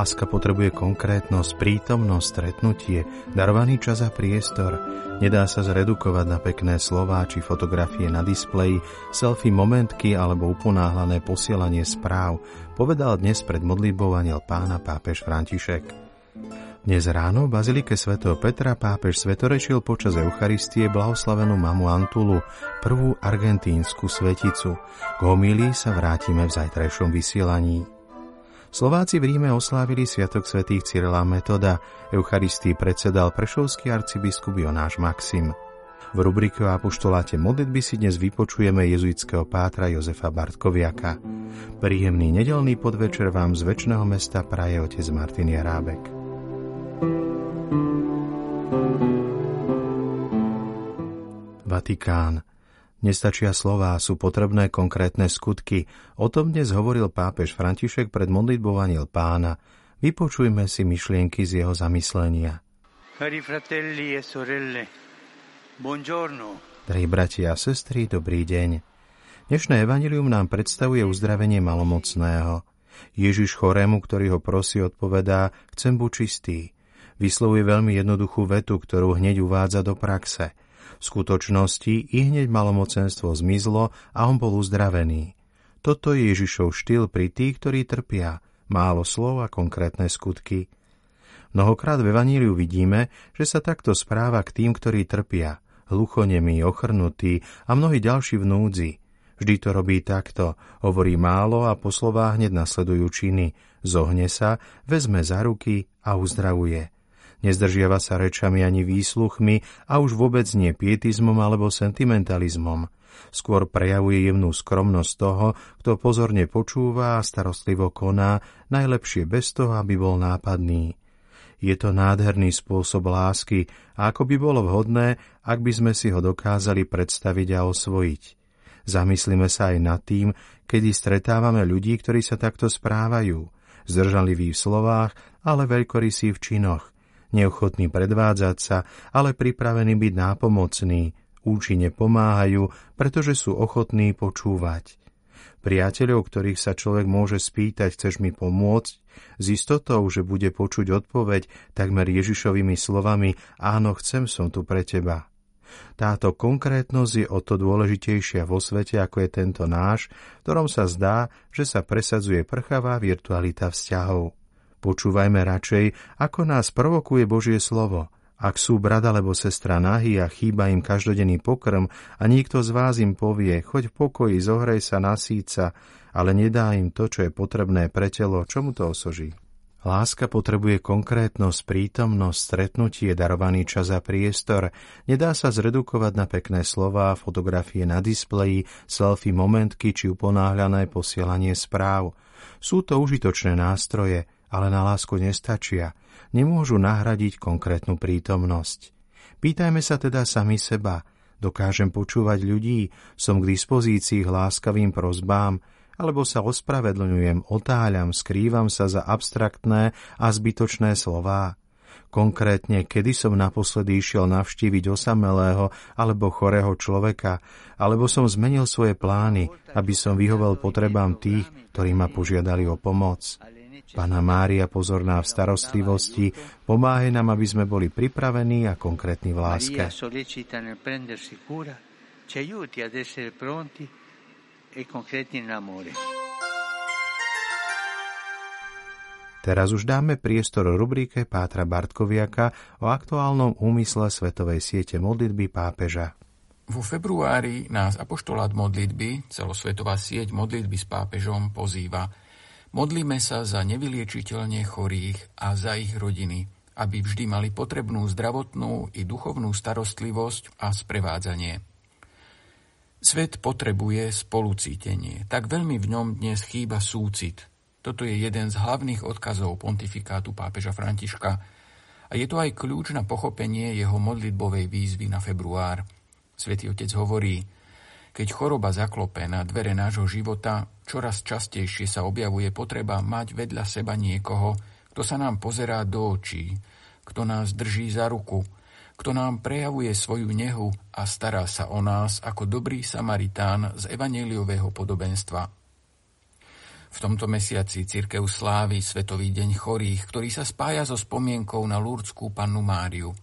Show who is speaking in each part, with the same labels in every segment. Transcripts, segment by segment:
Speaker 1: Láska potrebuje konkrétnosť, prítomnosť, stretnutie, darovaný čas a priestor. Nedá sa zredukovať na pekné slová či fotografie na displeji, selfie momentky alebo uponáhlané posielanie správ, povedal dnes pred modlitbou aniel pána pápež František. Dnes ráno v Bazilike svätého Petra pápež svetorečil počas Eucharistie blahoslavenú mamu Antulu, prvú argentínsku sveticu. K homílii sa vrátime v zajtrajšom vysielaní. Slováci v Ríme oslávili Sviatok svätých Cyrila Metoda. Eucharistii predsedal prešovský arcibiskup Jonáš Maxim. V rubrike o apoštoláte modlitby si dnes vypočujeme jezuitského pátra Jozefa Bartkoviaka. Príjemný nedelný podvečer vám z väčšného mesta praje otec Martin Jarábek. Vatikán. Nestačia slová, sú potrebné konkrétne skutky. O tom dnes hovoril pápež František pred modlitbou Aniel pána. Vypočujme si myšlienky z jeho zamyslenia.
Speaker 2: Cari fratelli e sorelle, buongiorno.
Speaker 1: Drahí bratia a sestry, dobrý deň. Dnešné evanilium nám predstavuje uzdravenie malomocného. Ježiš chorému, ktorý ho prosí, odpovedá, chcem buď čistý. Vyslovuje veľmi jednoduchú vetu, ktorú hneď uvádza do praxe – v skutočnosti i hneď malomocenstvo zmizlo a on bol uzdravený. Toto je Ježišov štýl pri tých, ktorí trpia. Málo slov a konkrétne skutky. Mnohokrát v Evaníliu vidíme, že sa takto správa k tým, ktorí trpia. Hluchonemí, ochrnutí a mnohí ďalší v núdzi. Vždy to robí takto. Hovorí málo a po slovách hneď nasledujú činy. Zohne sa, vezme za ruky a uzdravuje. Nezdržiava sa rečami ani výsluchmi a už vôbec nie pietizmom alebo sentimentalizmom. Skôr prejavuje jemnú skromnosť toho, kto pozorne počúva a starostlivo koná, najlepšie bez toho, aby bol nápadný. Je to nádherný spôsob lásky a ako by bolo vhodné, ak by sme si ho dokázali predstaviť a osvojiť. Zamyslíme sa aj nad tým, kedy stretávame ľudí, ktorí sa takto správajú. Zdržaliví v slovách, ale veľkorysí v činoch – neochotní predvádzať sa, ale pripravení byť nápomocní, účinne pomáhajú, pretože sú ochotní počúvať. Priateľov, ktorých sa človek môže spýtať, chceš mi pomôcť, s istotou, že bude počuť odpoveď takmer Ježišovými slovami áno, chcem som tu pre teba. Táto konkrétnosť je o to dôležitejšia vo svete, ako je tento náš, v ktorom sa zdá, že sa presadzuje prchavá virtualita vzťahov. Počúvajme radšej, ako nás provokuje Božie slovo. Ak sú brat alebo sestra nahý a chýba im každodenný pokrm a niekto z vás im povie, choď v pokoji, zohrej sa na síca, ale nedá im to, čo je potrebné pre telo, čomu to osoží? Láska potrebuje konkrétnosť, prítomnosť, stretnutie, darovaný čas a priestor. Nedá sa zredukovať na pekné slová, fotografie na displeji, selfie momentky či uponáhľané posielanie správ. Sú to užitočné nástroje, ale na lásku nestačia, nemôžu nahradiť konkrétnu prítomnosť. Pýtajme sa teda sami seba, dokážem počúvať ľudí, som k dispozícii k láskavým prozbám, alebo sa ospravedlňujem, otáľam, skrývam sa za abstraktné a zbytočné slová. Konkrétne, kedy som naposledy išiel navštíviť osamelého alebo chorého človeka, alebo som zmenil svoje plány, aby som vyhovel potrebám tých, ktorí ma požiadali o pomoc. Pana Mária pozorná v starostlivosti, pomáhaj nám, aby sme boli pripravení a konkrétni v láske. E Teraz už dáme priestor rubrike Pátra Bartkoviaka o aktuálnom úmysle Svetovej siete modlitby pápeža.
Speaker 3: Vo februári nás apoštolát modlitby, celosvetová sieť modlitby s pápežom, pozýva – Modlíme sa za nevyliečiteľne chorých a za ich rodiny, aby vždy mali potrebnú zdravotnú i duchovnú starostlivosť a sprevádzanie. Svet potrebuje spolucítenie, tak veľmi v ňom dnes chýba súcit. Toto je jeden z hlavných odkazov pontifikátu pápeža Františka. A je to aj kľúč na pochopenie jeho modlitbovej výzvy na február. Svetý Otec hovorí, keď choroba zaklope na dvere nášho života, čoraz častejšie sa objavuje potreba mať vedľa seba niekoho, kto sa nám pozerá do očí, kto nás drží za ruku, kto nám prejavuje svoju nehu a stará sa o nás ako dobrý Samaritán z evaneliového podobenstva. V tomto mesiaci Cirkev slávi Svetový deň chorých, ktorý sa spája so spomienkou na Lurdskú pannu Máriu.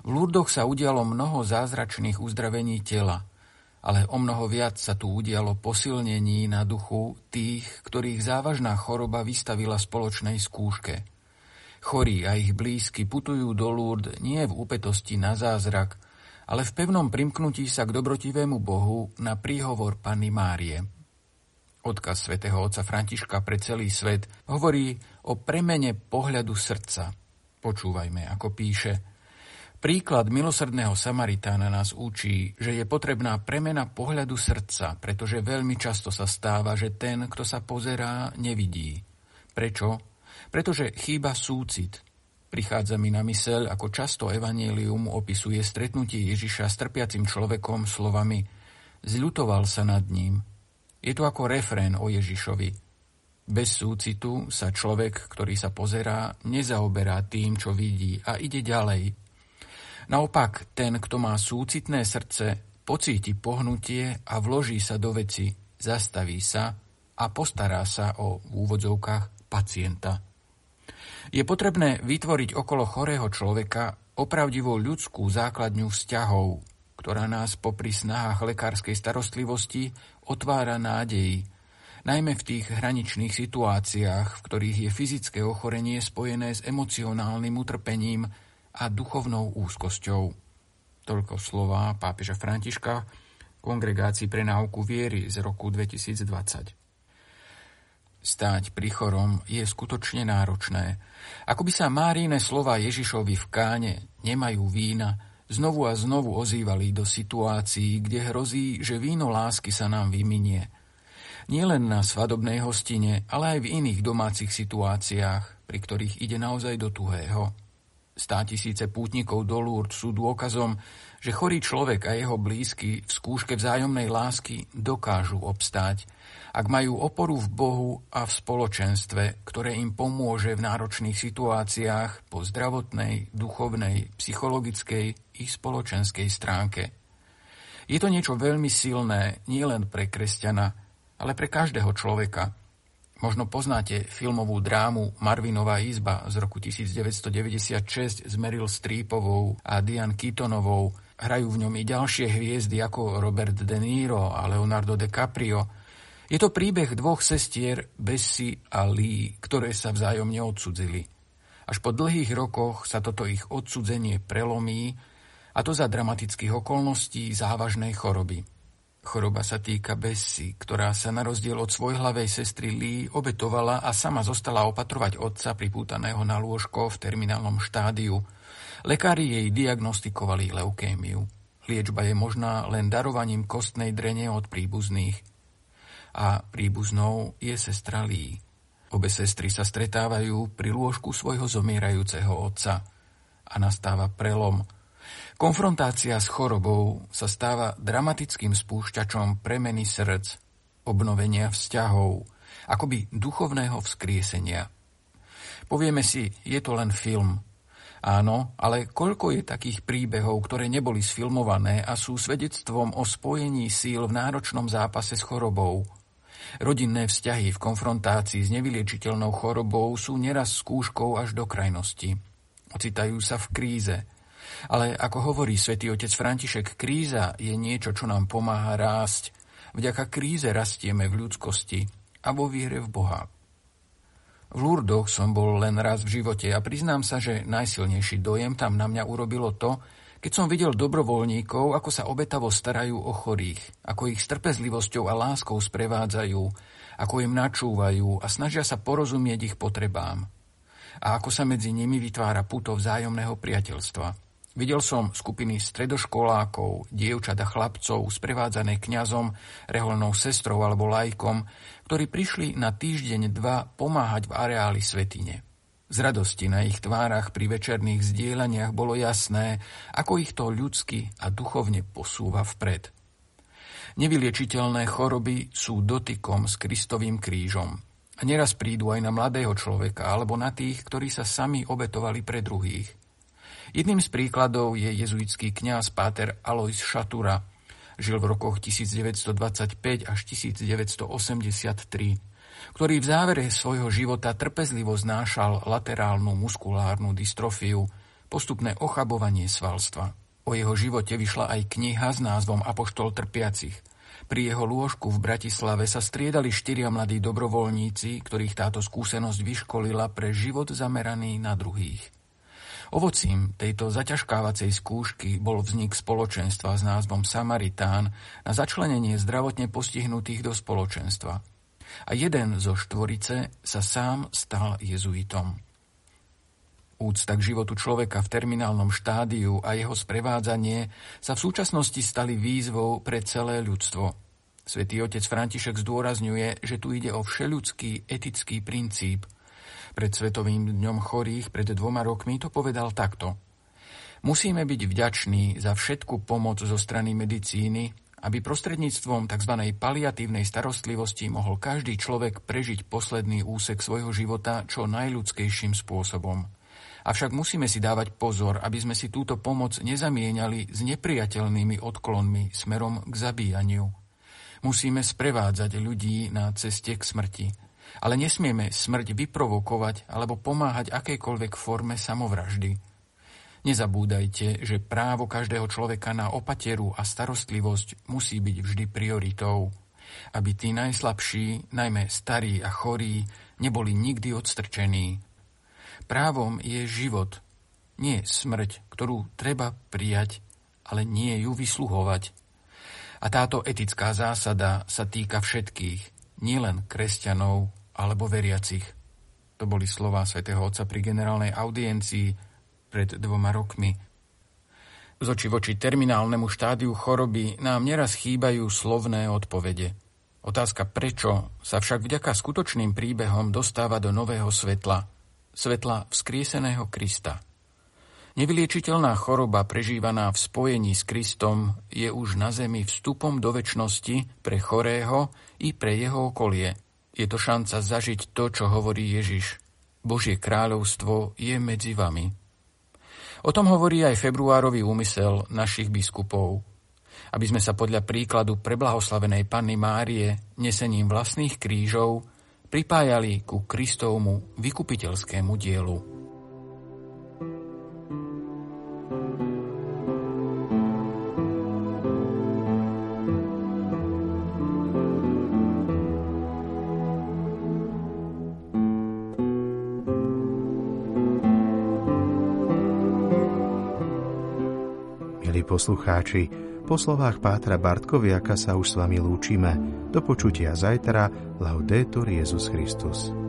Speaker 3: V Lurdoch sa udialo mnoho zázračných uzdravení tela, ale o mnoho viac sa tu udialo posilnení na duchu tých, ktorých závažná choroba vystavila spoločnej skúške. Chorí a ich blízky putujú do Lourdes nie v úpetosti na zázrak, ale v pevnom primknutí sa k dobrotivému Bohu na príhovor Panny Márie. Odkaz svätého otca Františka pre celý svet hovorí o premene pohľadu srdca. Počúvajme, ako píše. Príklad milosrdného Samaritána nás učí, že je potrebná premena pohľadu srdca, pretože veľmi často sa stáva, že ten, kto sa pozerá, nevidí. Prečo? Pretože chýba súcit. Prichádza mi na myseľ, ako často Evangelium opisuje stretnutie Ježiša s trpiacim človekom slovami Zľutoval sa nad ním, je to ako refrén o Ježišovi. Bez súcitu sa človek, ktorý sa pozerá, nezaoberá tým, čo vidí a ide ďalej. Naopak, ten, kto má súcitné srdce, pocíti pohnutie a vloží sa do veci, zastaví sa a postará sa o v úvodzovkách pacienta. Je potrebné vytvoriť okolo chorého človeka opravdivú ľudskú základňu vzťahov, ktorá nás popri snahách lekárskej starostlivosti otvára nádej, najmä v tých hraničných situáciách, v ktorých je fyzické ochorenie spojené s emocionálnym utrpením a duchovnou úzkosťou. Toľko slova pápeža Františka Kongregácii pre náuku viery z roku 2020. Stáť pri chorom je skutočne náročné. Ako by sa Máríne slova Ježišovi v káne nemajú vína, znovu a znovu ozývali do situácií, kde hrozí, že víno lásky sa nám vyminie. Nielen na svadobnej hostine, ale aj v iných domácich situáciách, pri ktorých ide naozaj do tuhého. Stá tisíce pútnikov do Lourdes sú dôkazom, že chorý človek a jeho blízky v skúške vzájomnej lásky dokážu obstáť – ak majú oporu v Bohu a v spoločenstve, ktoré im pomôže v náročných situáciách po zdravotnej, duchovnej, psychologickej i spoločenskej stránke. Je to niečo veľmi silné nielen pre kresťana, ale pre každého človeka. Možno poznáte filmovú drámu Marvinová izba z roku 1996 s Meryl Streepovou a Diane Keatonovou. Hrajú v ňom i ďalšie hviezdy ako Robert De Niro a Leonardo DiCaprio – je to príbeh dvoch sestier, Bessie a Lee, ktoré sa vzájomne odsudzili. Až po dlhých rokoch sa toto ich odsudzenie prelomí, a to za dramatických okolností závažnej choroby. Choroba sa týka Bessie, ktorá sa na rozdiel od svojhlavej sestry Lee obetovala a sama zostala opatrovať otca pripútaného na lôžko v terminálnom štádiu. Lekári jej diagnostikovali leukémiu. Liečba je možná len darovaním kostnej drene od príbuzných a príbuznou je sestra Lee. Obe sestry sa stretávajú pri lôžku svojho zomierajúceho otca a nastáva prelom. Konfrontácia s chorobou sa stáva dramatickým spúšťačom premeny srdc, obnovenia vzťahov, akoby duchovného vzkriesenia. Povieme si, je to len film. Áno, ale koľko je takých príbehov, ktoré neboli sfilmované a sú svedectvom o spojení síl v náročnom zápase s chorobou – Rodinné vzťahy v konfrontácii s nevyliečiteľnou chorobou sú neraz skúškou až do krajnosti. Ocitajú sa v kríze. Ale ako hovorí svätý otec František, kríza je niečo, čo nám pomáha rásť. Vďaka kríze rastieme v ľudskosti a vo viere v Boha. V Lurdoch som bol len raz v živote a priznám sa, že najsilnejší dojem tam na mňa urobilo to, keď som videl dobrovoľníkov, ako sa obetavo starajú o chorých, ako ich s trpezlivosťou a láskou sprevádzajú, ako im načúvajú a snažia sa porozumieť ich potrebám. A ako sa medzi nimi vytvára puto vzájomného priateľstva. Videl som skupiny stredoškolákov, dievčat a chlapcov sprevádzané kňazom, reholnou sestrou alebo lajkom, ktorí prišli na týždeň dva pomáhať v areáli svetine. Z radosti na ich tvárach pri večerných zdieľaniach bolo jasné, ako ich to ľudsky a duchovne posúva vpred. Nevyliečiteľné choroby sú dotykom s Kristovým krížom. A neraz prídu aj na mladého človeka alebo na tých, ktorí sa sami obetovali pre druhých. Jedným z príkladov je jezuitský kňaz Páter Alois Šatura. Žil v rokoch 1925 až 1983 ktorý v závere svojho života trpezlivo znášal laterálnu muskulárnu dystrofiu, postupné ochabovanie svalstva. O jeho živote vyšla aj kniha s názvom Apoštol trpiacich. Pri jeho lôžku v Bratislave sa striedali štyria mladí dobrovoľníci, ktorých táto skúsenosť vyškolila pre život zameraný na druhých. Ovocím tejto zaťažkávacej skúšky bol vznik spoločenstva s názvom Samaritán na začlenenie zdravotne postihnutých do spoločenstva a jeden zo štvorice sa sám stal jezuitom. Úcta k životu človeka v terminálnom štádiu a jeho sprevádzanie sa v súčasnosti stali výzvou pre celé ľudstvo. Svetý otec František zdôrazňuje, že tu ide o všeľudský etický princíp. Pred Svetovým dňom chorých pred dvoma rokmi to povedal takto. Musíme byť vďační za všetku pomoc zo strany medicíny, aby prostredníctvom tzv. paliatívnej starostlivosti mohol každý človek prežiť posledný úsek svojho života čo najľudskejším spôsobom. Avšak musíme si dávať pozor, aby sme si túto pomoc nezamieniali s nepriateľnými odklonmi smerom k zabíjaniu. Musíme sprevádzať ľudí na ceste k smrti, ale nesmieme smrť vyprovokovať alebo pomáhať akejkoľvek forme samovraždy – Nezabúdajte, že právo každého človeka na opateru a starostlivosť musí byť vždy prioritou, aby tí najslabší, najmä starí a chorí, neboli nikdy odstrčení. Právom je život, nie smrť, ktorú treba prijať, ale nie ju vysluhovať. A táto etická zásada sa týka všetkých, nielen kresťanov alebo veriacich. To boli slova svätého Otca pri generálnej audiencii pred dvoma rokmi. Z oči voči terminálnemu štádiu choroby nám neraz chýbajú slovné odpovede. Otázka prečo sa však vďaka skutočným príbehom dostáva do nového svetla, svetla vzkrieseného Krista. Nevyliečiteľná choroba prežívaná v spojení s Kristom je už na zemi vstupom do väčšnosti pre chorého i pre jeho okolie. Je to šanca zažiť to, čo hovorí Ježiš. Božie kráľovstvo je medzi vami. O tom hovorí aj februárový úmysel našich biskupov, aby sme sa podľa príkladu preblahoslavenej Panny Márie nesením vlastných krížov pripájali ku Kristovmu vykupiteľskému dielu.
Speaker 1: Poslucháči, po slovách Pátra Bartkoviaka sa už s vami lúčime. Do počutia zajtra. Laudetur Jezus Christus.